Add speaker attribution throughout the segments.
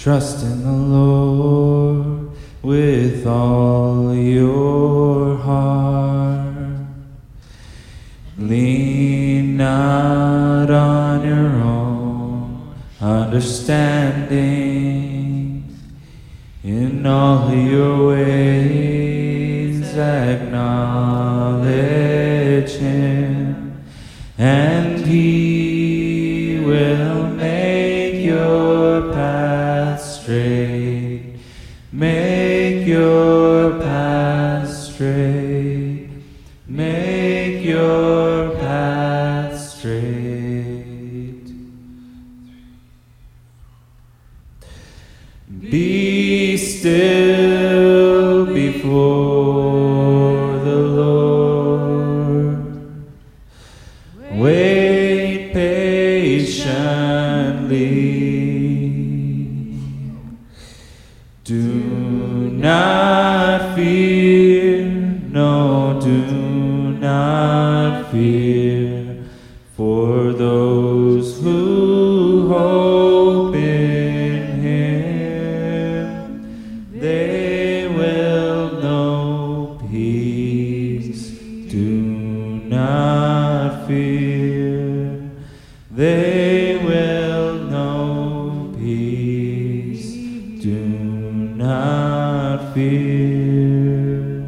Speaker 1: Trust in the Lord with all your heart. Lean not on your own understanding. In all your ways acknowledge Him, and He will make Make your path straight. Make your path straight. Be still before Do not fear, no, do not fear, for those who hope in Him, they will know peace. Do not fear, they not fear.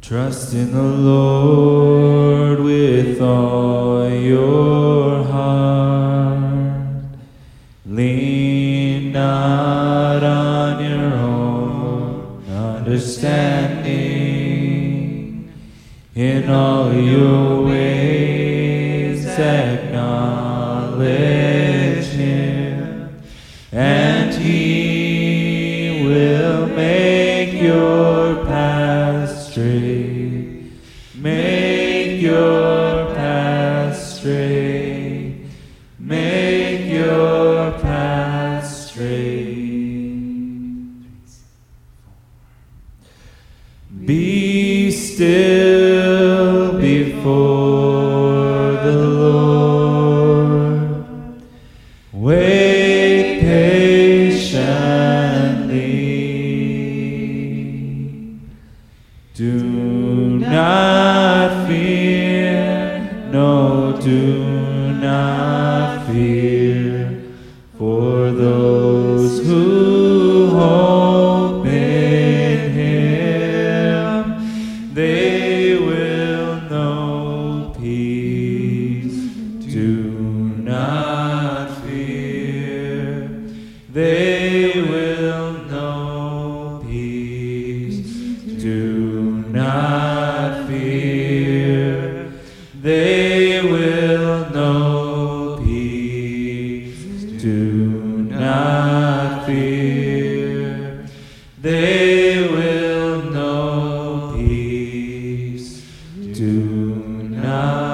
Speaker 1: Trust in the Lord with all your heart. Lean not on your own understanding. In all your ways your path straight. Make your path straight. Make your path straight. Be still before the Lord. Wait patiently. Do not fear, for those who hope in Him, they will know peace. Do not fear, they will know peace. Do they will know peace. Do not